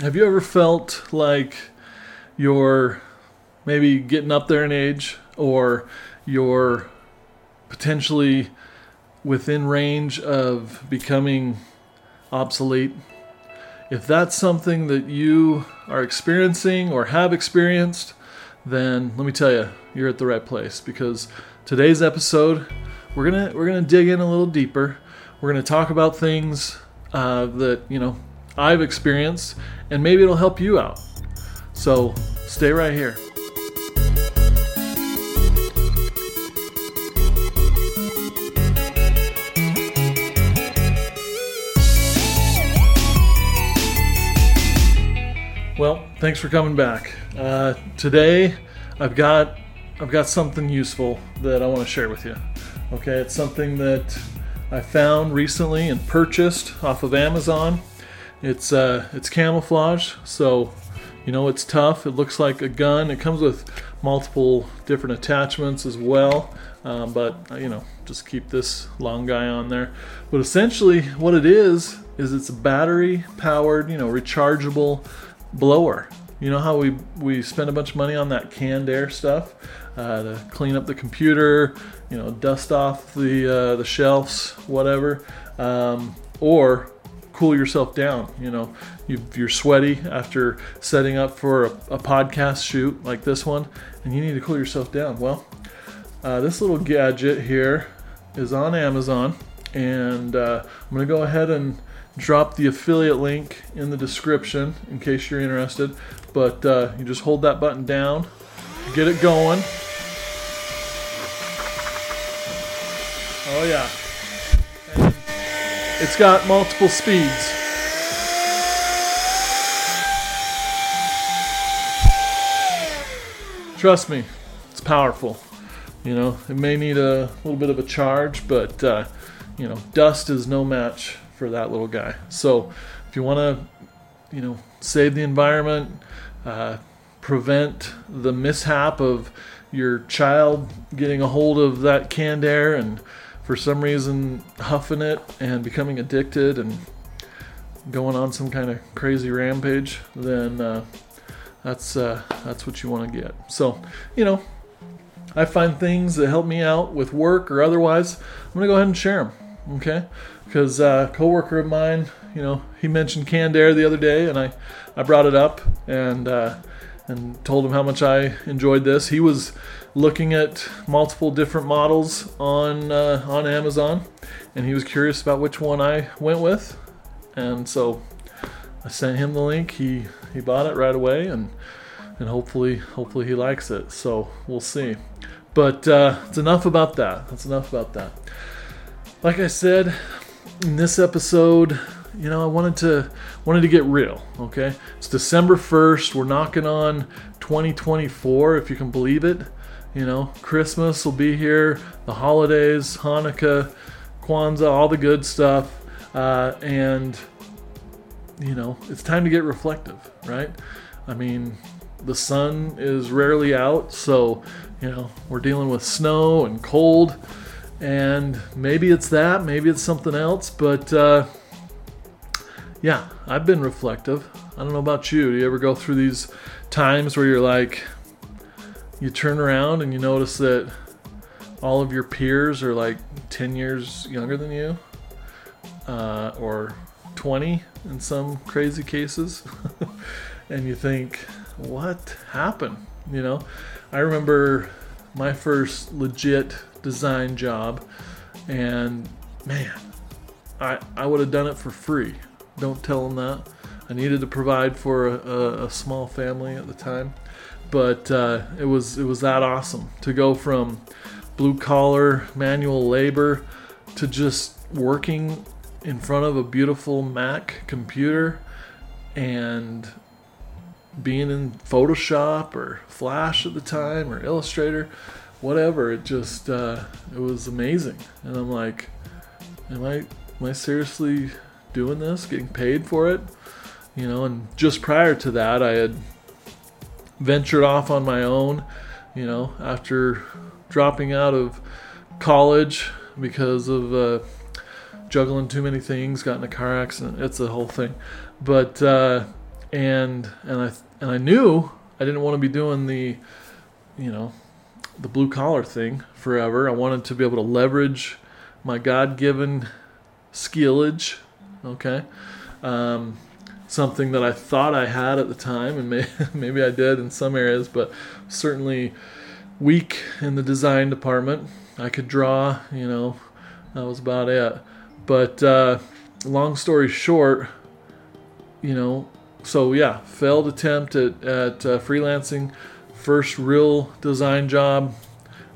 have you ever felt like you're maybe getting up there in age or you're potentially within range of becoming obsolete? If that's something that you are experiencing or have experienced, then let me tell you, you're at the right place because today's episode, we're gonna we're gonna dig in a little deeper. We're gonna talk about things uh, that you know I've experienced, and maybe it'll help you out. So stay right here. Well, thanks for coming back. Uh, today, I've got I've got something useful that I want to share with you. Okay, it's something that I found recently and purchased off of Amazon. It's uh, it's camouflage, so you know it's tough. It looks like a gun. It comes with multiple different attachments as well, um, but uh, you know just keep this long guy on there. But essentially, what it is is it's a battery powered, you know, rechargeable blower. You know how we we spend a bunch of money on that canned air stuff uh, to clean up the computer, you know, dust off the uh, the shelves, whatever, um, or cool yourself down. You know, you, are sweaty after setting up for a, a, podcast shoot like this one, and you need to cool yourself down. Well, uh, this little gadget here is on Amazon, and uh, I'm going to go ahead and drop the affiliate link in the description in case you're interested. But uh, you just hold that button down, get it going. Oh, yeah. It's got multiple speeds. Trust me, it's powerful. You know, it may need a little bit of a charge, but uh, you know, dust is no match for that little guy. So if you want to, you know, save the environment, uh, prevent the mishap of your child getting a hold of that canned air and for some reason huffing it and becoming addicted and going on some kind of crazy rampage, then uh, that's uh, that's what you want to get. So, you know, I find things that help me out with work or otherwise. I'm gonna go ahead and share them. Okay, because uh, coworker of mine, you know, he mentioned canned air the other day, and I, I brought it up and uh, and told him how much I enjoyed this. He was looking at multiple different models on uh, on Amazon, and he was curious about which one I went with, and so I sent him the link. He he bought it right away, and and hopefully hopefully he likes it. So we'll see. But uh, it's enough about that. That's enough about that. Like I said, in this episode, you know, I wanted to wanted to get real. Okay, it's December first. We're knocking on 2024, if you can believe it. You know, Christmas will be here, the holidays, Hanukkah, Kwanzaa, all the good stuff, uh, and you know, it's time to get reflective, right? I mean, the sun is rarely out, so you know, we're dealing with snow and cold and maybe it's that, maybe it's something else, but uh, yeah, I've been reflective. I don't know about you. Do you ever go through these times where you're like, you turn around and you notice that all of your peers are like 10 years younger than you, uh, or 20 in some crazy cases, and you think, what happened? You know, I remember my first legit design job, and man, I I would have done it for free. Don't tell them that. I needed to provide for a, a, a small family at the time, but uh, it was it was that awesome to go from blue collar manual labor to just working in front of a beautiful Mac computer and being in Photoshop or Flash at the time or Illustrator whatever. It just uh, it was amazing, and I'm like, am I am I seriously doing this? Getting paid for it? You know, and just prior to that, I had ventured off on my own. You know, after dropping out of college because of uh, juggling too many things, got in a car accident. It's a whole thing, but. Uh, and and I and I knew I didn't want to be doing the, you know, the blue collar thing forever. I wanted to be able to leverage my God given skillage, okay, um, something that I thought I had at the time, and may, maybe I did in some areas, but certainly weak in the design department. I could draw, you know, that was about it. But uh, long story short, you know, so yeah, failed attempt at, at uh, freelancing, first real design job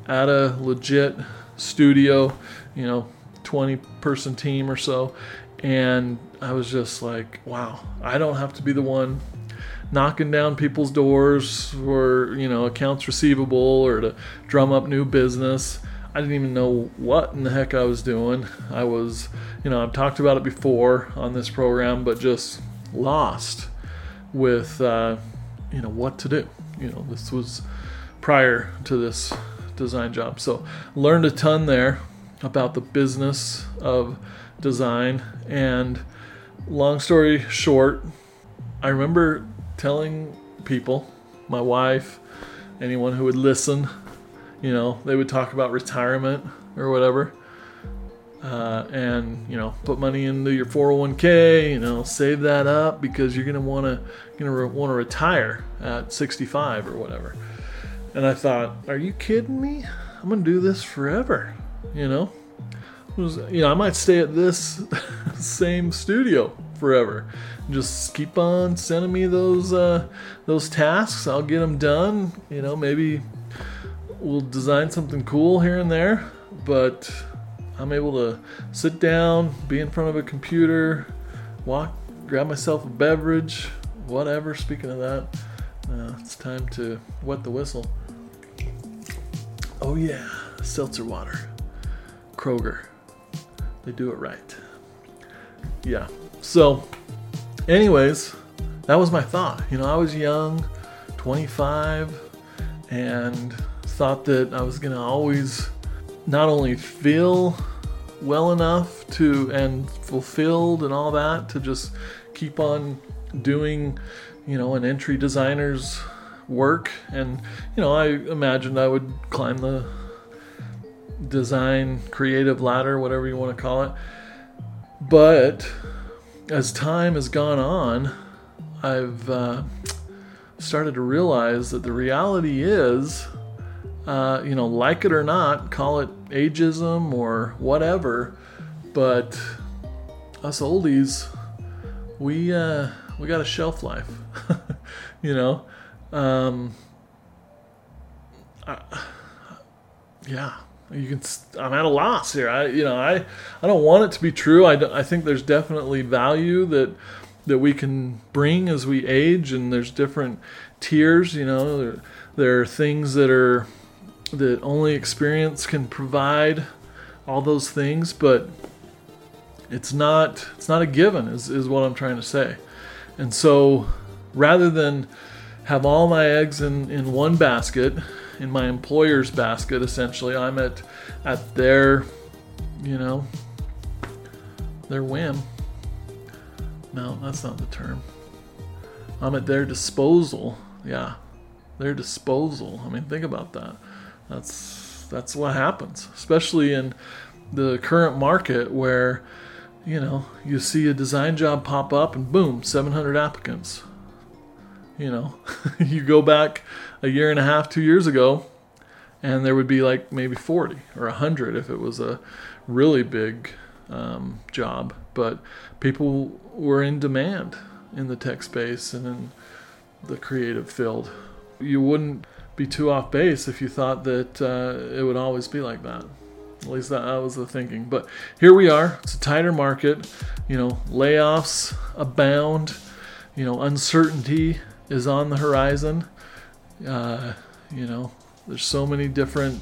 at a legit studio, you know, 20 person team or so. And I was just like, wow, I don't have to be the one knocking down people's doors for, you know, accounts receivable or to drum up new business. I didn't even know what in the heck I was doing. I was, you know, I've talked about it before on this program, but just lost with, uh, you know, what to do. You know, this was prior to this design job. So learned a ton there about the business of design. And long story short, I remember telling people, my wife, anyone who would listen, you know, they would talk about retirement or whatever. Uh, and you know, put money into your 401k. You know, save that up because you're gonna want to gonna re- want to retire at 65 or whatever. And I thought, are you kidding me? I'm gonna do this forever. You know, was, you know, I might stay at this same studio forever. Just keep on sending me those uh, those tasks. I'll get them done. You know, maybe we'll design something cool here and there, but I'm able to sit down, be in front of a computer, walk, grab myself a beverage, whatever. Speaking of that, uh, it's time to wet the whistle. Oh yeah, seltzer water, Kroger. They do it right. Yeah. So, anyways, that was my thought. You know, I was young, 25, and thought that I was gonna always not only feel well enough to and fulfilled and all that to just keep on doing, you know, an entry designer's work. And, you know, I imagined I would climb the design creative ladder, whatever you want to call it. But as time has gone on, I've uh, started to realize that the reality is, uh, you know, like it or not, call it ageism or whatever, but us oldies, we uh, we got a shelf life, you know. Um, I, yeah, you can i'm at a loss here. I you know i i don't want it to be true. I, I think there's definitely value that that we can bring as we age and there's different tiers you know. There, there are things that are that only experience can provide all those things but it's not it's not a given is, is what i'm trying to say. And so rather than have all my eggs in, in one basket in my employer's basket essentially. I'm at at their you know their whim. No that's not the term. I'm at their disposal. Yeah their disposal. I mean think about that. That's that's what happens especially in the current market where you know you see a design job pop up and boom 700 applicants you know you go back a year and a half, two years ago, and there would be like maybe 40 or 100 if it was a really big um, job. But people were in demand in the tech space and in the creative field. You wouldn't be too off base if you thought that uh, it would always be like that. At least that, that was the thinking. But here we are. It's a tighter market. You know, layoffs abound. You know, uncertainty is on the horizon. Uh, you know, there's so many different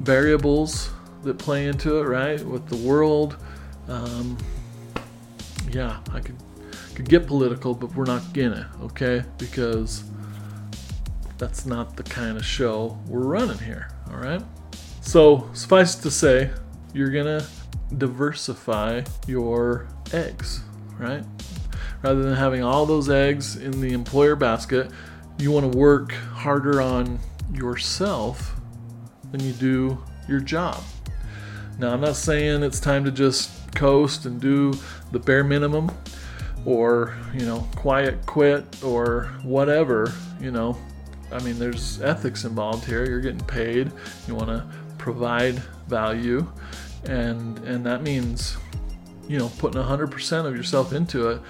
variables that play into it, right? With the world. Um, yeah, I could could get political, but we're not gonna, okay? Because that's not the kind of show we're running here, all right? So, suffice to say, you're gonna diversify your eggs, right? Rather than having all those eggs in the employer basket, you want to work harder on yourself than you do your job. Now, I'm not saying it's time to just coast and do the bare minimum or, you know, quiet quit or whatever, you know. I mean, there's ethics involved here. You're getting paid. You want to provide value and and that means you know putting 100% of yourself into it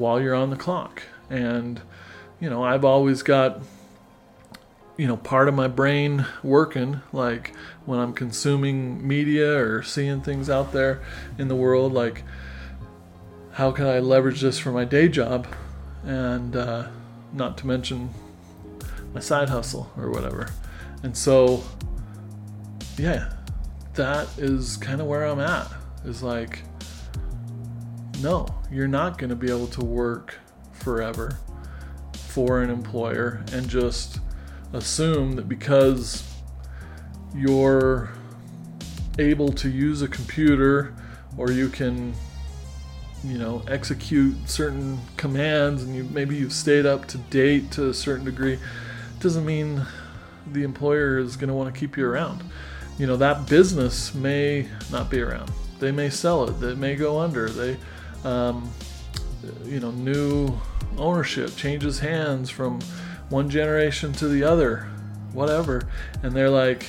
while you're on the clock and you know I've always got you know part of my brain working like when I'm consuming media or seeing things out there in the world like how can I leverage this for my day job and uh, not to mention my side hustle or whatever and so yeah that is kind of where I'm at. Is like, no, you're not going to be able to work forever for an employer and just assume that because you're able to use a computer or you can you know execute certain commands and you maybe you've stayed up to date to a certain degree doesn't mean the employer is going to want to keep you around you know that business may not be around. They may sell it. They may go under. They, um, you know, new ownership changes hands from one generation to the other, whatever, and they're like,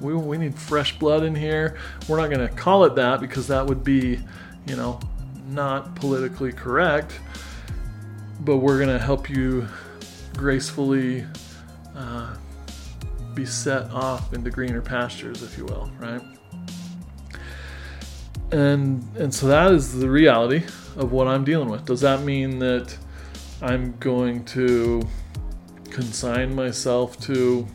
we, we need fresh blood in here. We're not going to call it that because that would be, you know, not politically correct. But we're going to help you gracefully uh, be set off into greener pastures, if you will, right? And and so that is the reality of what I'm dealing with. Does that mean that I'm going to consign myself to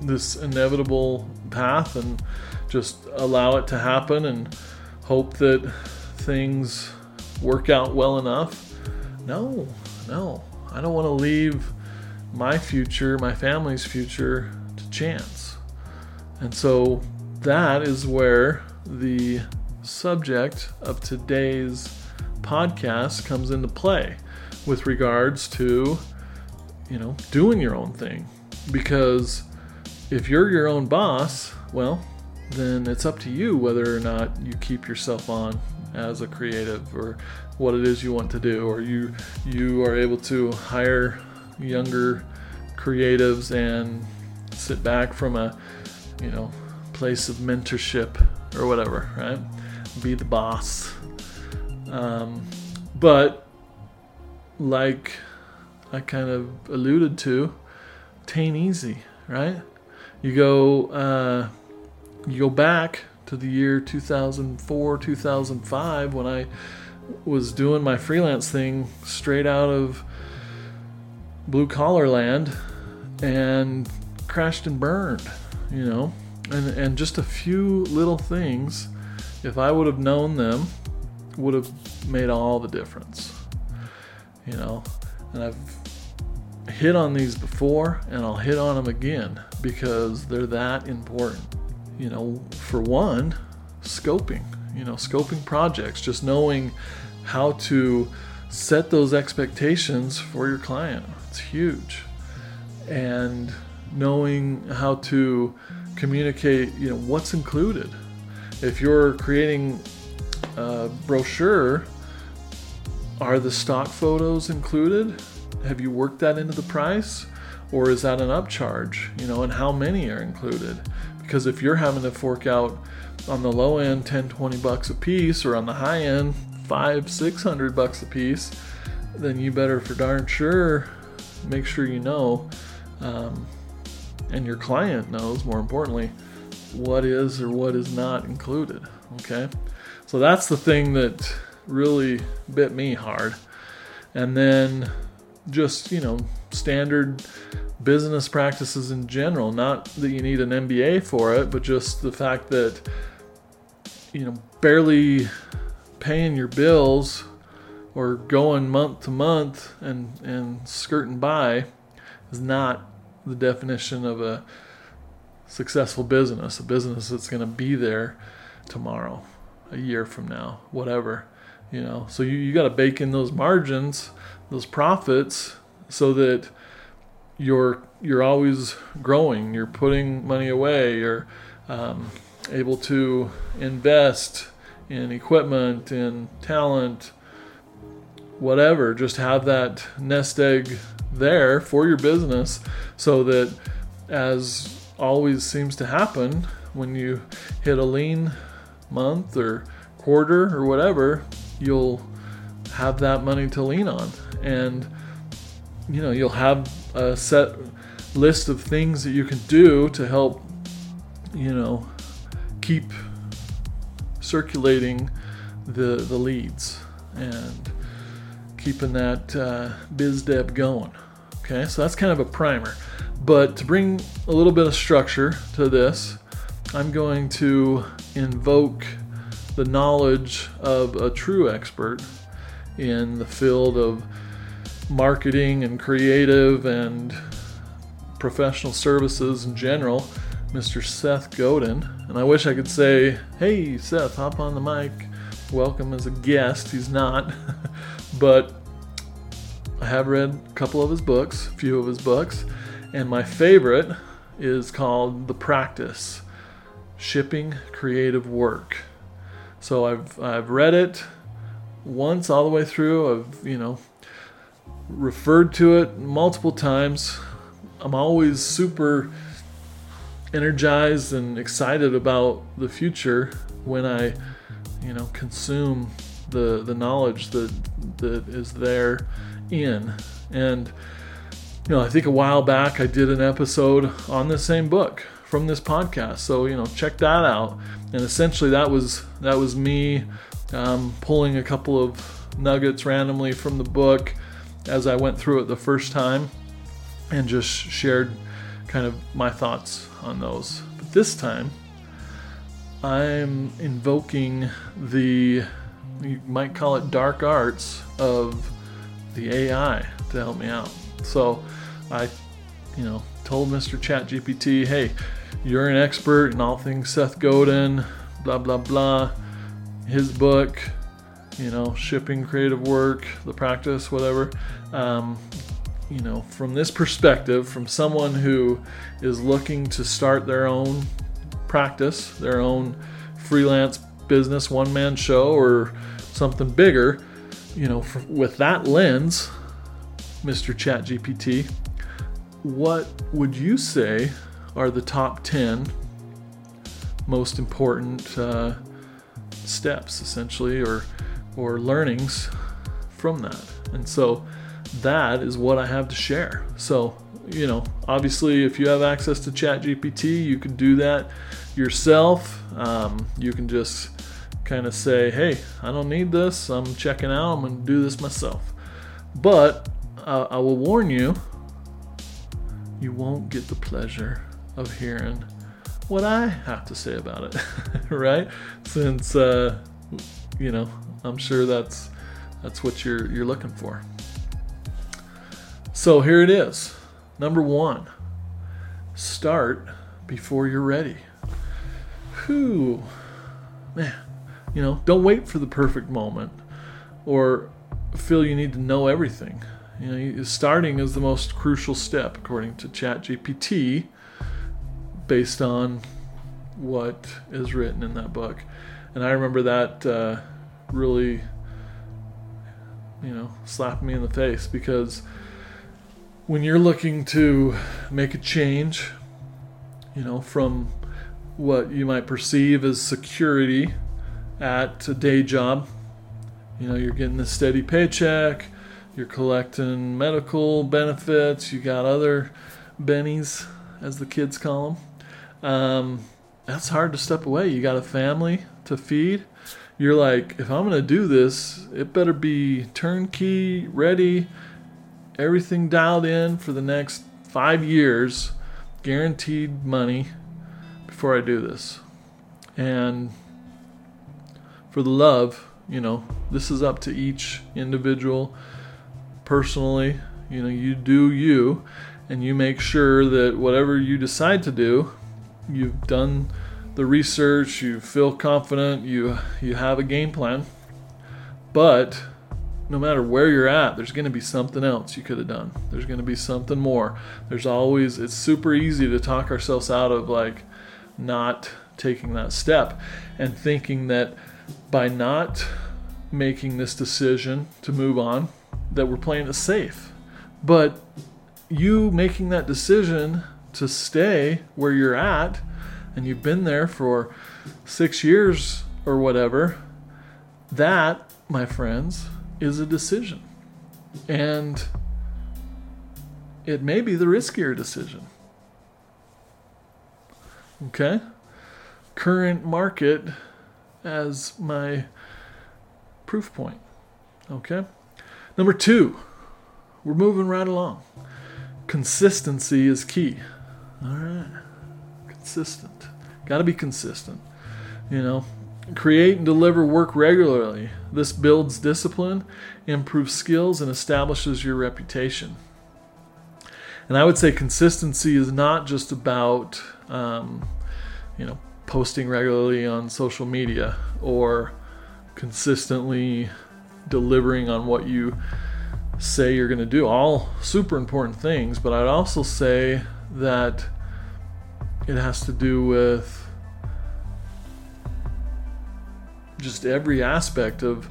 this inevitable path and just allow it to happen and hope that things work out well enough? No, no. I don't want to leave my future, my family's future, to chance. And so that is where the subject of today's podcast comes into play with regards to you know doing your own thing because if you're your own boss well then it's up to you whether or not you keep yourself on as a creative or what it is you want to do or you you are able to hire younger creatives and sit back from a, you know, place of mentorship or whatever, right? Be the boss. Um, but like I kind of alluded to, tain't easy, right? You go, uh, you go back to the year 2004, 2005 when I was doing my freelance thing straight out of blue collar land and crashed and burned, you know, and and just a few little things, if I would have known them, would have made all the difference, you know, and I've hit on these before and I'll hit on them again because they're that important. You know, for one, scoping, you know, scoping projects, just knowing how to set those expectations for your client. It's huge. And knowing how to communicate, you know, what's included. If you're creating a brochure, are the stock photos included? Have you worked that into the price? Or is that an upcharge? You know, and how many are included? Because if you're having to fork out on the low end 10, 20 bucks a piece, or on the high end, five, six hundred bucks a piece, then you better for darn sure make sure you know um, and your client knows, more importantly, what is or what is not included. Okay, so that's the thing that really bit me hard. And then just, you know, standard business practices in general. Not that you need an MBA for it, but just the fact that, you know, barely paying your bills or going month to month and, and skirting by is not the definition of a successful business, a business that's going to be there tomorrow, a year from now, whatever. You know, so you, you got to bake in those margins, those profits, so that you're you're always growing. You're putting money away. You're um, able to invest in equipment, in talent, whatever. Just have that nest egg there for your business, so that as always seems to happen when you hit a lean month or quarter or whatever, you'll have that money to lean on. And you know, you'll have a set list of things that you can do to help, you know, keep circulating the the leads and keeping that uh, biz dev going. Okay, so that's kind of a primer. But to bring a little bit of structure to this, I'm going to invoke the knowledge of a true expert in the field of marketing and creative and professional services in general, Mr. Seth Godin. And I wish I could say, hey, Seth, hop on the mic. Welcome as a guest. He's not. but I have read a couple of his books, a few of his books, and my favorite is called The Practice Shipping Creative Work. So I've, I've read it once all the way through. I've, you know, referred to it multiple times. I'm always super energized and excited about the future when I, you know, consume the the knowledge that that is there in. And you know, I think a while back I did an episode on the same book from this podcast. So you know, check that out. And essentially, that was that was me um, pulling a couple of nuggets randomly from the book as I went through it the first time, and just shared kind of my thoughts on those. But this time, I'm invoking the you might call it dark arts of the AI to help me out. So I, you know, told Mr. ChatGPT, hey, you're an expert in all things Seth Godin, blah, blah, blah. His book, you know, shipping creative work, the practice, whatever. Um, you know, from this perspective, from someone who is looking to start their own practice, their own freelance business, one man show, or something bigger, you know, with that lens, Mr. ChatGPT, what would you say are the top 10 most important uh, steps, essentially, or, or learnings from that? And so that is what I have to share. So, you know, obviously, if you have access to ChatGPT, you can do that yourself. Um, you can just kind of say, hey, I don't need this. I'm checking out. I'm going to do this myself. But uh, I will warn you, you won't get the pleasure of hearing what I have to say about it, right? Since uh, you know, I'm sure that's that's what you're you're looking for. So here it is. Number one, start before you're ready. Whew, man, you know, don't wait for the perfect moment or feel you need to know everything. You know, starting is the most crucial step, according to ChatGPT, based on what is written in that book. And I remember that uh, really, you know, slapped me in the face because when you're looking to make a change, you know, from what you might perceive as security at a day job, you know, you're getting a steady paycheck you're collecting medical benefits, you got other bennies, as the kids call them. Um, that's hard to step away. You got a family to feed. You're like, if I'm going to do this, it better be turnkey, ready, everything dialed in for the next five years, guaranteed money before I do this. And for the love, you know, this is up to each individual personally. You know, you do you, and you make sure that whatever you decide to do, you've done the research, you feel confident, you you have a game plan. But no matter where you're at, there's going to be something else you could have done. There's going to be something more. There's always, it's super easy to talk ourselves out of like not taking that step and thinking that by not making this decision to move on, that we're playing it safe. But you making that decision to stay where you're at and you've been there for six years or whatever, that, my friends, is a decision. And it may be the riskier decision. Okay? Current market as my proof point. Okay? Number two, we're moving right along. Consistency is key. All right. Consistent. Got to be consistent. You know, create and deliver work regularly. This builds discipline, improves skills, and establishes your reputation. And I would say consistency is not just about, um, you know, posting regularly on social media or consistently delivering on what you say you're going to do. All super important things, but I'd also say that it has to do with just every aspect of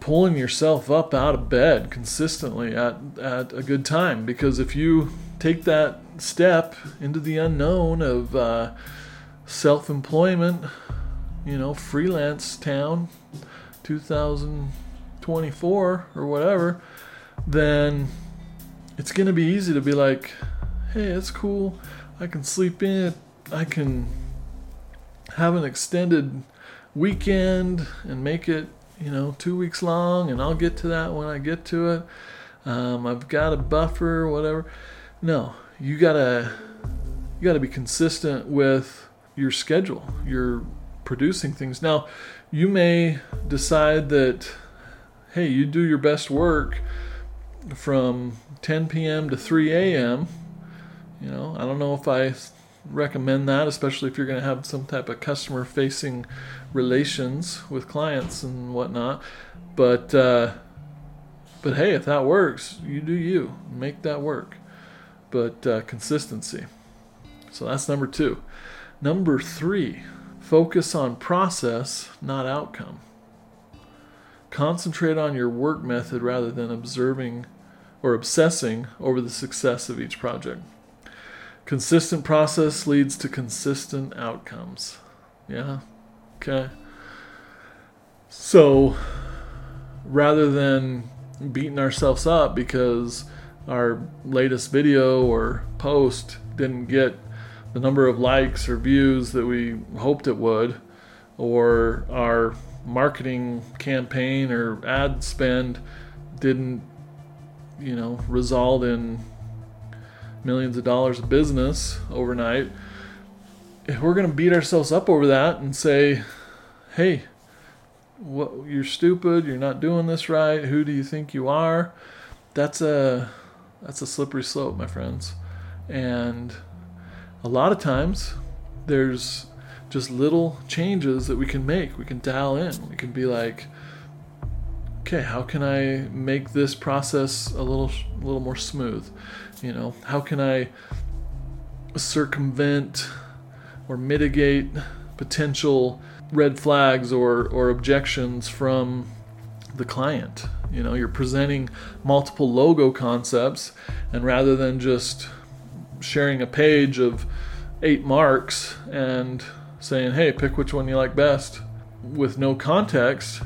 pulling yourself up out of bed consistently at, at a good time. Because if you take that step into the unknown of uh, self employment, you know, freelance town 2024 or whatever, then it's going to be easy to be like, hey, it's cool. I can sleep in. I can have an extended weekend and make it, you know, two weeks long, and I'll get to that when I get to it. Um, I've got a buffer, whatever. No, you gotta you gotta be consistent with your schedule. You're producing things now. You may decide that, hey, you do your best work from 10 p.m. to 3 a.m. You know, I don't know if I recommend that, especially if you're going to have some type of customer facing relations with clients and whatnot. But uh, but hey, if that works, you do you. Make that work. But uh, consistency. So that's number two. Number three, focus on process, not outcome. Concentrate on your work method rather than observing or obsessing over the success of each project. Consistent process leads to consistent outcomes. Yeah? Okay. So rather than beating ourselves up because our latest video or post didn't get the number of likes or views that we hoped it would, or our marketing campaign or ad spend didn't, you know, result in millions of dollars of business overnight, if we're going to beat ourselves up over that and say, hey, what, you're stupid, you're not doing this right, who do you think you are? That's a that's a slippery slope, my friends. And a lot of times there's just little changes that we can make. We can dial in. We can be like, okay, how can I make this process a little a little more smooth? You know, how can I circumvent or mitigate potential red flags or, or objections from the client? You know, you're presenting multiple logo concepts, and rather than just sharing a page of eight marks and saying, hey, pick which one you like best with no context,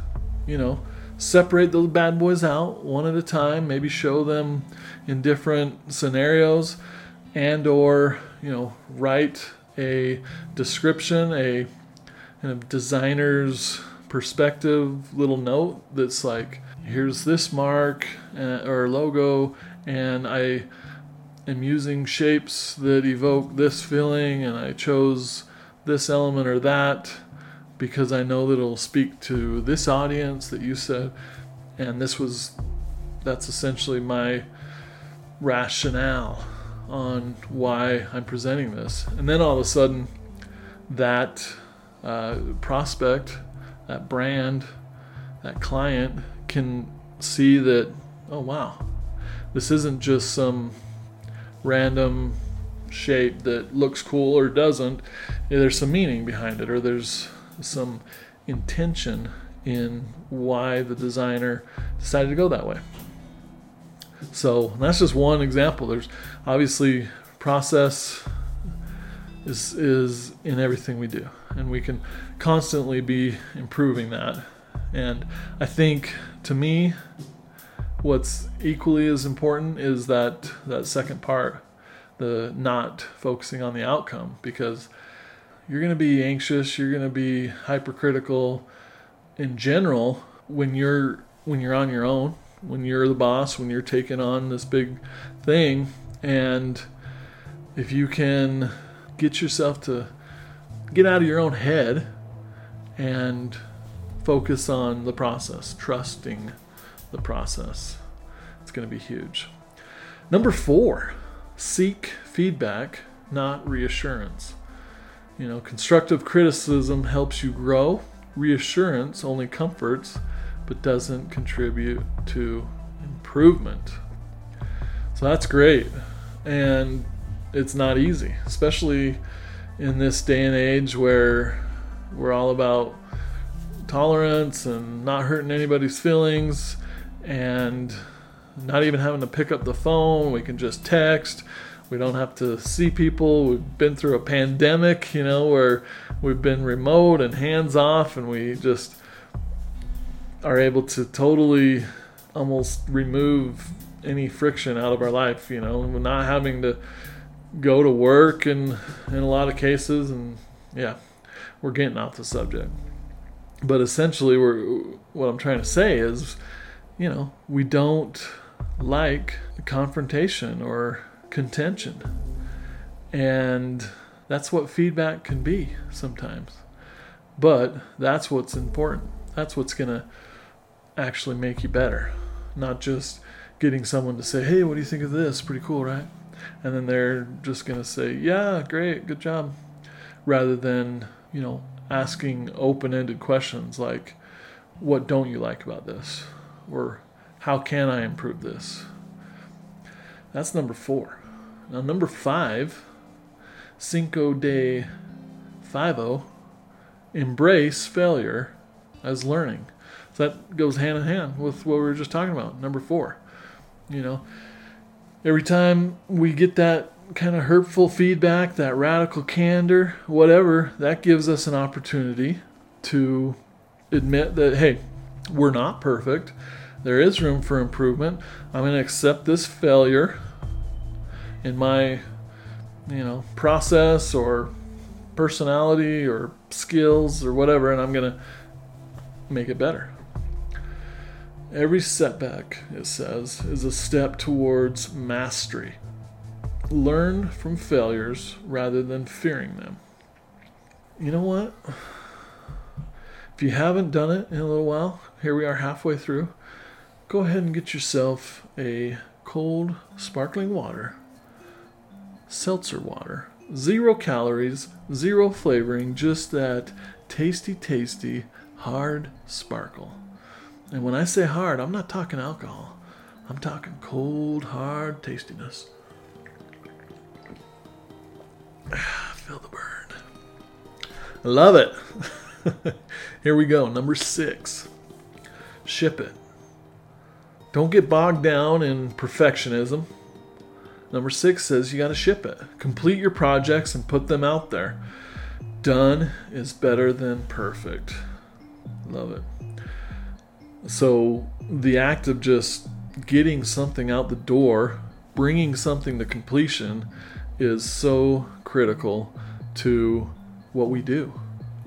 you know, separate those bad boys out one at a time, maybe show them in different scenarios and or, you know, write a description, a kind of designer's perspective little note that's like, here's this mark uh, or logo, and I am using shapes that evoke this feeling, and I chose this element or that because I know that it'll speak to this audience that you said, and this was that's essentially my rationale on why I'm presenting this. And then all of a sudden, that uh, prospect, that brand, that client can see that, oh wow, this isn't just some random shape that looks cool or doesn't. There's some meaning behind it, or there's some intention in why the designer decided to go that way. So that's just one example. There's obviously process is is in everything we do, and we can constantly be improving that. And I think to me, what's equally as important is that that second part, the not focusing on the outcome, because you're going to be anxious, you're going to be hypercritical in general when you're when you're on your own, when you're the boss, when you're taking on this big thing. And if you can get yourself to get out of your own head and focus on the process, trusting the process. It's going to be huge. Number four, seek feedback, not reassurance. You know, constructive criticism helps you grow, reassurance only comforts but doesn't contribute to improvement. So that's great. And it's not easy, especially in this day and age where we're all about tolerance and not hurting anybody's feelings and not even having to pick up the phone. We can just text. We don't have to see people. We've been through a pandemic, you know, where we've been remote and hands off, and we just are able to totally almost remove any friction out of our life, you know, and not having to go to work in in a lot of cases and yeah, we're getting off the subject. But essentially we're what I'm trying to say is, you know, we don't like confrontation or contention. And that's what feedback can be sometimes. But that's what's important. That's what's going to actually make you better. Not just getting someone to say, hey, what do you think of this? Pretty cool, right? And then they're just going to say, yeah, great, good job. Rather than, you know, asking open ended questions like, what don't you like about this? Or how can I improve this? That's number four. Now, number five, Cinco de Five embrace failure as learning. So that goes hand in hand with what we were just talking about. Number four, you know, every time we get that kind of hurtful feedback, that radical candor, whatever, that gives us an opportunity to admit that, hey, we're not perfect. There is room for improvement. I'm going to accept this failure in my, you know, process or personality or skills or whatever, and I'm going to make it better. Every setback, it says, is a step towards mastery. Learn from failures rather than fearing them. You know what? If you haven't done it in a little while, here we are halfway through, go ahead and get yourself a cold, sparkling water, seltzer water. Zero calories, zero flavoring, just that tasty, tasty, hard sparkle. And when I say hard, I'm not talking alcohol. I'm talking cold, hard tastiness. Ah, feel the burn. I love it. Here we go. Number six ship it. Don't get bogged down in perfectionism. Number six says you got to ship it. Complete your projects and put them out there. Done is better than perfect. Love it. So the act of just getting something out the door, bringing something to completion, is so critical to what we do.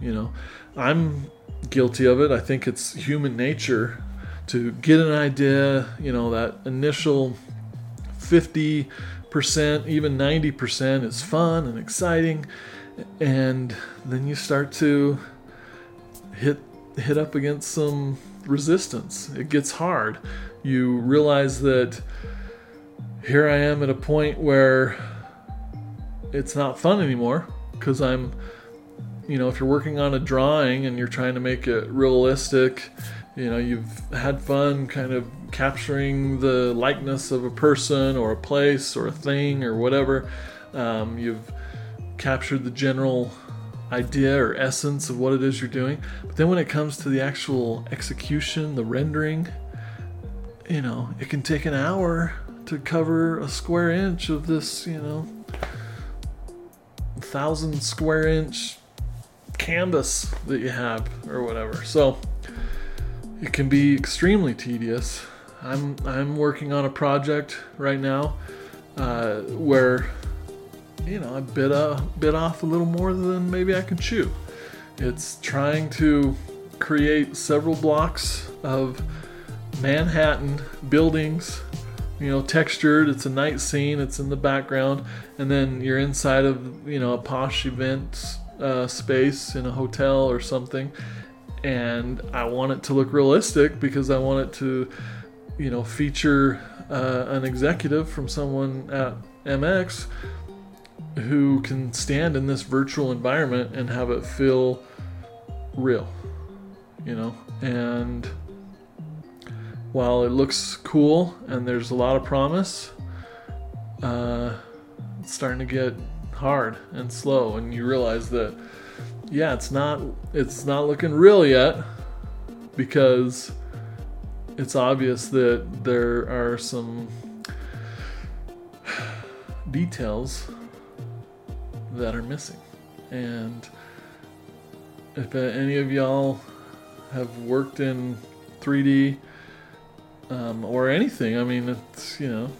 You know, I'm guilty of it. I think it's human nature to get an idea, you know, that initial 50%, even 90% is fun and exciting. And then you start to hit hit up against some resistance. It gets hard. You realize that here I am at a point where it's not fun anymore because I'm you know, if you're working on a drawing and you're trying to make it realistic, you know, you've had fun kind of capturing the likeness of a person or a place or a thing or whatever. Um, you've captured the general idea or essence of what it is you're doing. But then when it comes to the actual execution, the rendering, you know, it can take an hour to cover a square inch of this, you know, thousand square inch canvas that you have or whatever. So it can be extremely tedious. I'm I'm working on a project right now uh, where you know I bit a bit off a little more than maybe I can chew. It's trying to create several blocks of Manhattan buildings, you know, textured. It's a night scene. It's in the background, and then you're inside of you know a posh event uh, space in a hotel or something, and I want it to look realistic because I want it to, you know, feature uh, an executive from someone at MX who can stand in this virtual environment and have it feel real, you know, and while it looks cool and there's a lot of promise, uh, it's starting to get hard and slow, and you realize that yeah, it's not it's not looking real yet because it's obvious that there are some details that are missing. And if any of y'all have worked in 3D um, or anything, I mean, it's, you know,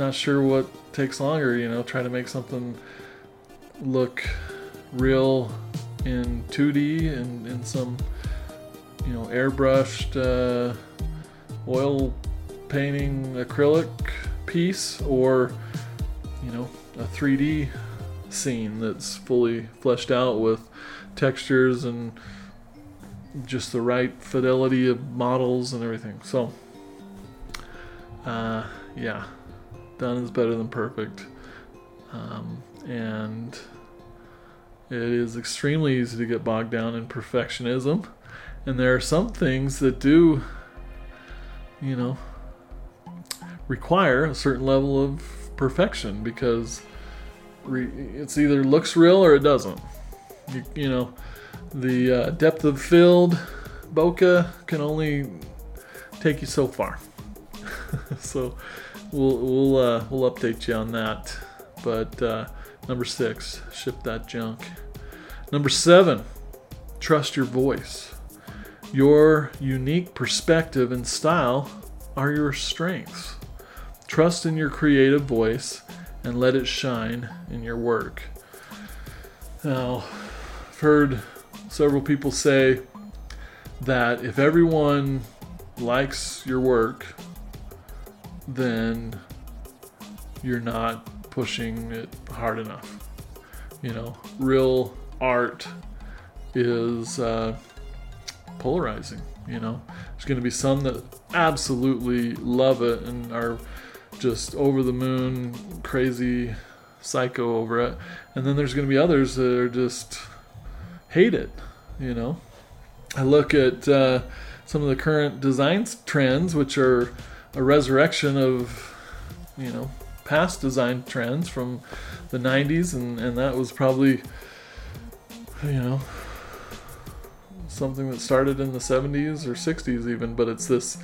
not sure what takes longer, you know, try to make something look real in 2D and in some, you know, airbrushed uh, oil painting acrylic piece or, you know, a 3D scene that's fully fleshed out with textures and just the right fidelity of models and everything. So, uh, yeah, done is better than perfect. Um, and it is extremely easy to get bogged down in perfectionism. And there are some things that do, you know, require a certain level of perfection because re- it's either looks real or it doesn't. You, you know, the uh, depth of field bokeh can only take you so far. so we'll we'll uh, we'll update you on that. But uh, Number six, ship that junk. Number seven, trust your voice. Your unique perspective and style are your strengths. Trust in your creative voice and let it shine in your work. Now, I've heard several people say that if everyone likes your work, then you're not pushing it hard enough. You know, real art is uh, polarizing. You know, there's going to be some that absolutely love it and are just over the moon, crazy psycho over it, and then there's going to be others that are just hate it. You know, I look at uh, some of the current design trends, which are a resurrection of you know past design trends from the 90s, and, and that was probably, you know, something that started in the 70s or 60s even, but it's this,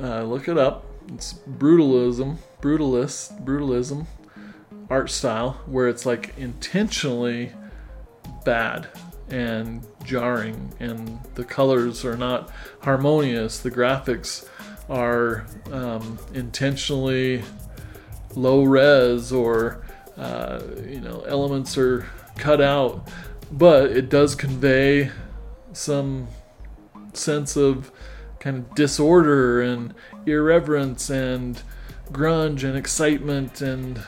uh, look it up, it's brutalism, brutalist, brutalism art style, where it's like intentionally bad and jarring, and the colors are not harmonious, the graphics are um, intentionally low res or uh, you know elements are cut out, but it does convey some sense of kind of disorder and irreverence and grunge and excitement and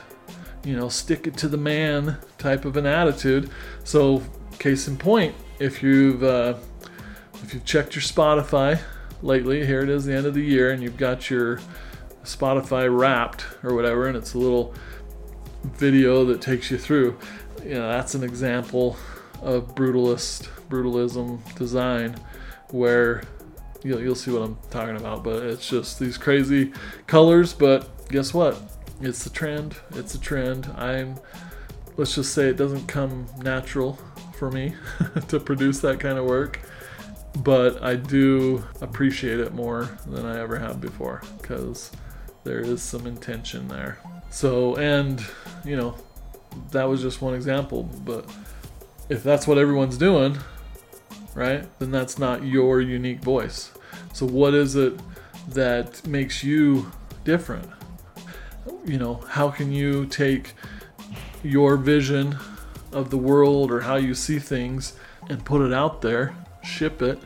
you know stick it to the man type of an attitude. So case in point, if you've uh, if you've checked your Spotify lately, here it is the end of the year, and you've got your Spotify Wrapped or whatever, and it's a little video that takes you through. You know, that's an example of brutalist brutalism design where you'll, you'll see what I'm talking about but it's just these crazy colors but guess what? It's the trend. It's a trend. I'm let's just say it doesn't come natural for me to produce that kind of work but I do appreciate it more than I ever have before because there is some intention there so and you know that was just one example but if that's what everyone's doing, right, then that's not your unique voice. So, what is it that makes you different? You know, how can you take your vision of the world or how you see things and put it out there, ship it,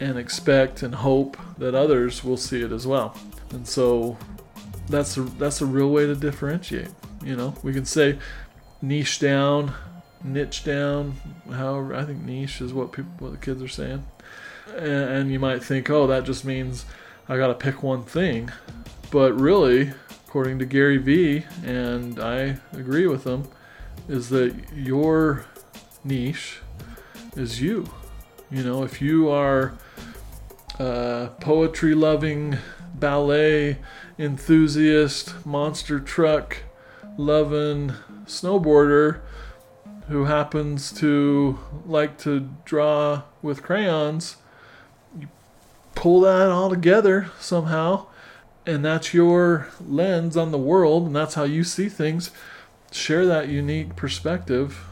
and expect and hope that others will see it as well? And so, that's a, that's a real way to differentiate. You know, we can say niche down niche down. However, I think niche is what people, what the kids are saying. And, and you might think, oh, that just means I got to pick one thing. But really, according to Gary Vee, and I agree with him, is that your niche is you. You know, if you are uh, a poetry loving, ballet enthusiast, monster truck loving snowboarder, who happens to like to draw with crayons, you pull that all together somehow, and that's your lens on the world, and that's how you see things. Share that unique perspective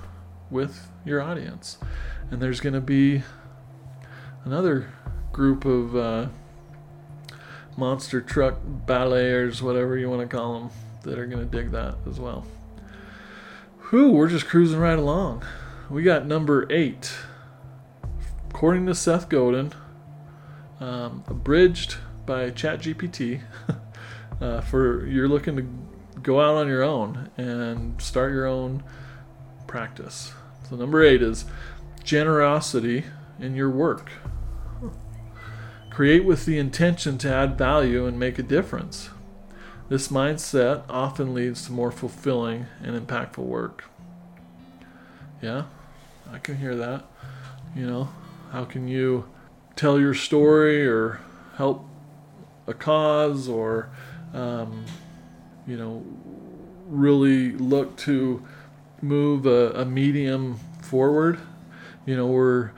with your audience. And there's going to be another group of uh, monster truck balleters, whatever you want to call them, that are going to dig that as well. Whew, we're just cruising right along. We got number eight. According to Seth Godin, um, abridged by ChatGPT, uh, for you're looking to go out on your own and start your own practice. So number eight is generosity in your work. Create with the intention to add value and make a difference. This mindset often leads to more fulfilling and impactful work. Yeah, I can hear that. You know, how can you tell your story or help a cause or, um, you know, really look to move a, a medium forward? You know, we're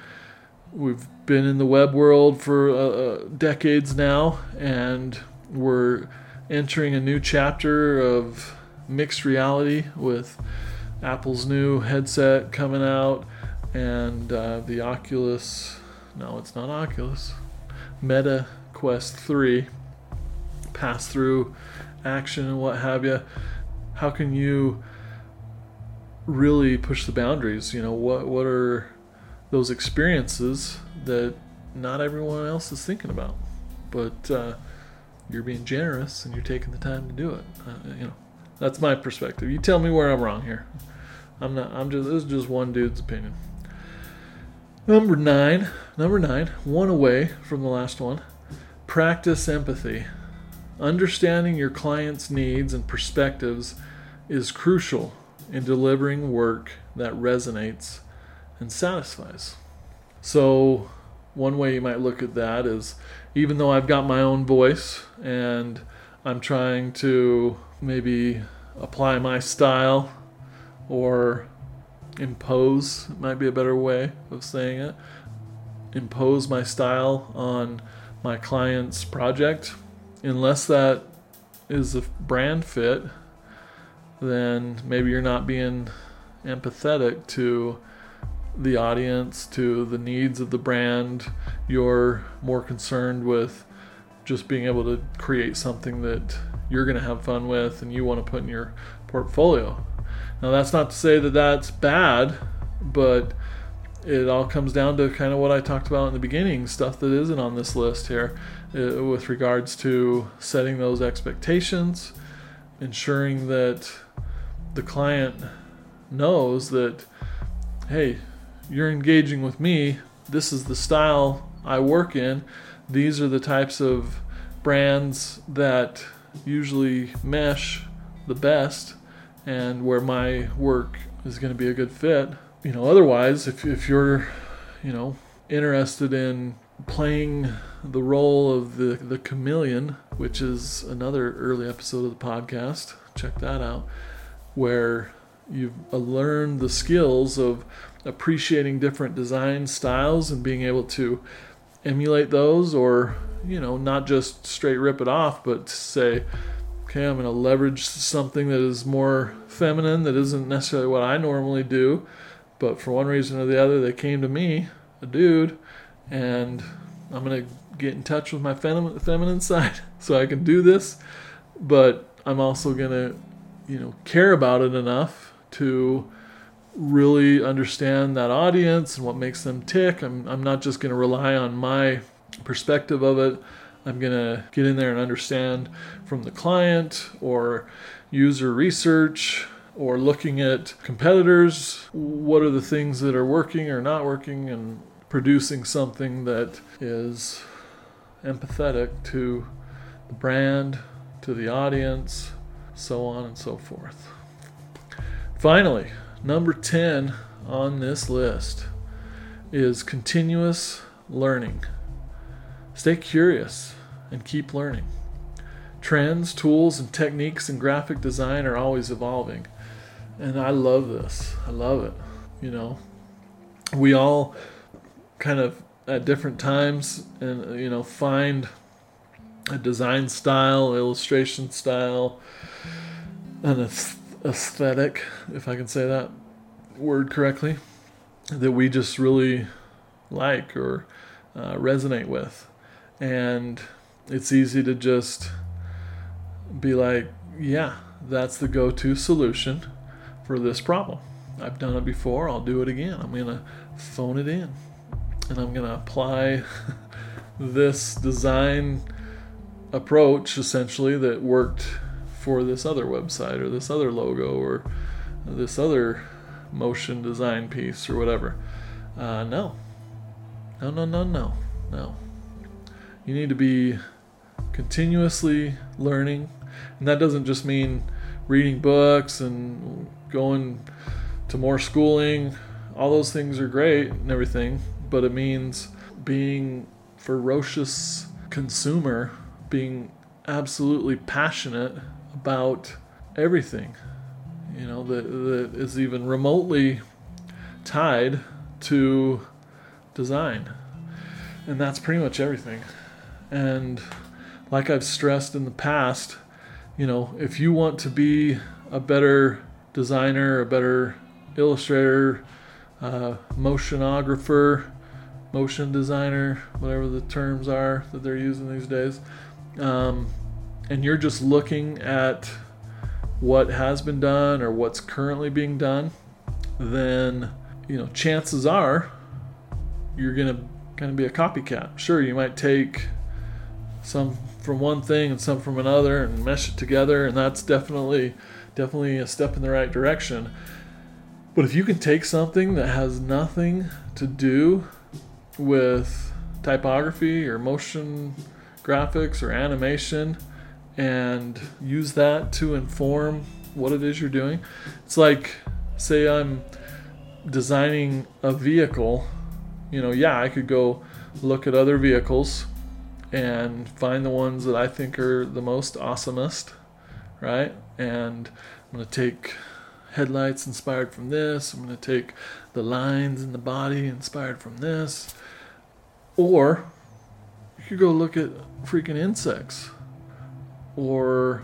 we've been in the web world for uh, uh decades now, and we're entering a new chapter of mixed reality with Apple's new headset coming out and uh, the Oculus. No, it's not Oculus. Meta Quest 3 pass through action and what have you. How can you really push the boundaries? You know, what what are those experiences that not everyone else is thinking about? But uh, you're being generous and you're taking the time to do it. Uh, you know, that's my perspective. You tell me where I'm wrong here. I'm not. I'm just. This is just one dude's opinion. Number nine. Number nine. One away from the last one. Practice empathy. Understanding your client's needs and perspectives is crucial in delivering work that resonates and satisfies. So, one way you might look at that is even though I've got my own voice and I'm trying to maybe apply my style or impose might be a better way of saying it impose my style on my client's project unless that is a brand fit then maybe you're not being empathetic to the audience to the needs of the brand. You're more concerned with just being able to create something that you're going to have fun with and you want to put in your portfolio. Now, that's not to say that that's bad, but it all comes down to kind of what I talked about in the beginning stuff that isn't on this list here uh, with regards to setting those expectations, ensuring that the client knows that, hey, you're engaging with me. This is the style I work in. These are the types of brands that usually mesh the best and where my work is going to be a good fit. you know, otherwise, if, if you're, you know, interested in playing the role of the, the chameleon, which is another early episode of the podcast, check that out, where you've learned the skills of appreciating different design styles and being able to emulate those or you know not just straight rip it off but say okay i'm going to leverage something that is more feminine that isn't necessarily what i normally do but for one reason or the other they came to me a dude and i'm going to get in touch with my fem- feminine side so i can do this but i'm also going to you know care about it enough to really understand that audience and what makes them tick. I'm, I'm not just going to rely on my perspective of it. I'm going to get in there and understand from the client or user research or looking at competitors what are the things that are working or not working and producing something that is empathetic to the brand, to the audience, so on and so forth. Finally, Number 10 on this list is continuous learning. Stay curious and keep learning. Trends, tools, and techniques in graphic design are always evolving. And I love this. I love it. You know, we all kind of at different times and you know find a design style, illustration style, and an aesthetic, if I can say that word correctly, that we just really like or uh, resonate with. And it's easy to just be like, yeah, that's the go to solution for this problem. I've done it before, I'll do it again. I'm going to phone it in and I'm going to apply this design approach essentially that worked for this other website or this other logo or this other motion design piece or whatever. Uh, no. No, no, no, no, no. You need to be continuously learning. And that doesn't just mean reading books and going to more schooling. All those things are great and everything, but it means being ferocious consumer, being absolutely passionate about everything, you know, that, that is even remotely tied to design. And that's pretty much everything. And like I've stressed in the past, you know, if you want to be a better designer, a better illustrator, uh, motionographer, motion designer, whatever the terms are that they're using these days, um, and you're just looking at what has been done or what's currently being done, then you know chances are you're gonna of be a copycat. Sure, you might take some from one thing and some from another and mesh it together, and that's definitely definitely a step in the right direction. But if you can take something that has nothing to do with typography or motion graphics or animation and use that to inform what it is you're doing. It's like, say, I'm designing a vehicle, you know, yeah, I could go look at other vehicles and find the ones that I think are the most awesomest, right? And I'm going to take headlights inspired from this, I'm going to take the lines in the body inspired from this. Or you could go look at freaking insects or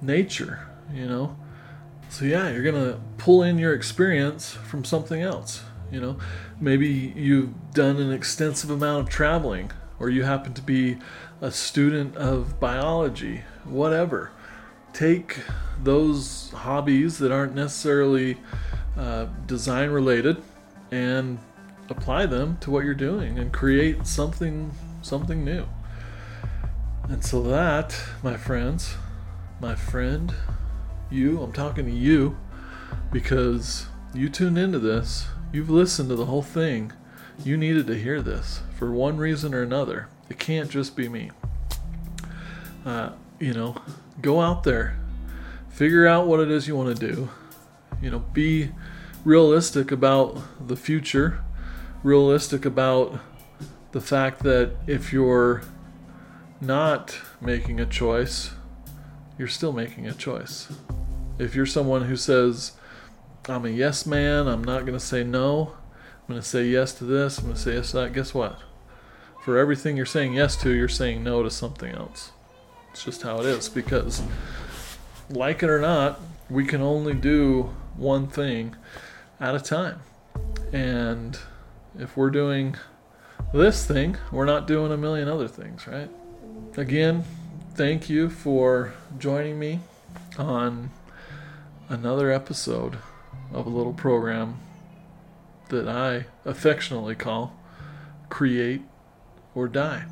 nature, you know. So yeah, you're gonna pull in your experience from something else. You know, maybe you've done an extensive amount of traveling, or you happen to be a student of biology, whatever. Take those hobbies that aren't necessarily uh, design related and apply them to what you're doing and create something something new. And so that, my friends, my friend, you, I'm talking to you because you tuned into this. You've listened to the whole thing. You needed to hear this for one reason or another. It can't just be me. Uh, you know, go out there, figure out what it is you want to do. You know, be realistic about the future, realistic about the fact that if you're not making a choice, you're still making a choice. If you're someone who says, I'm a yes man, I'm not going to say no, I'm going to say yes to this, I'm going to say yes to that, guess what? For everything you're saying yes to, you're saying no to something else. It's just how it is because, like it or not, we can only do one thing at a time. And if we're doing this thing, we're not doing a million other things, right? Again, thank you for joining me on another episode of a little program that I affectionately call Create or Die.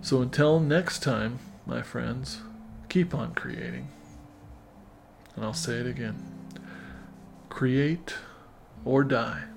So until next time, my friends, keep on creating. And I'll say it again create or die.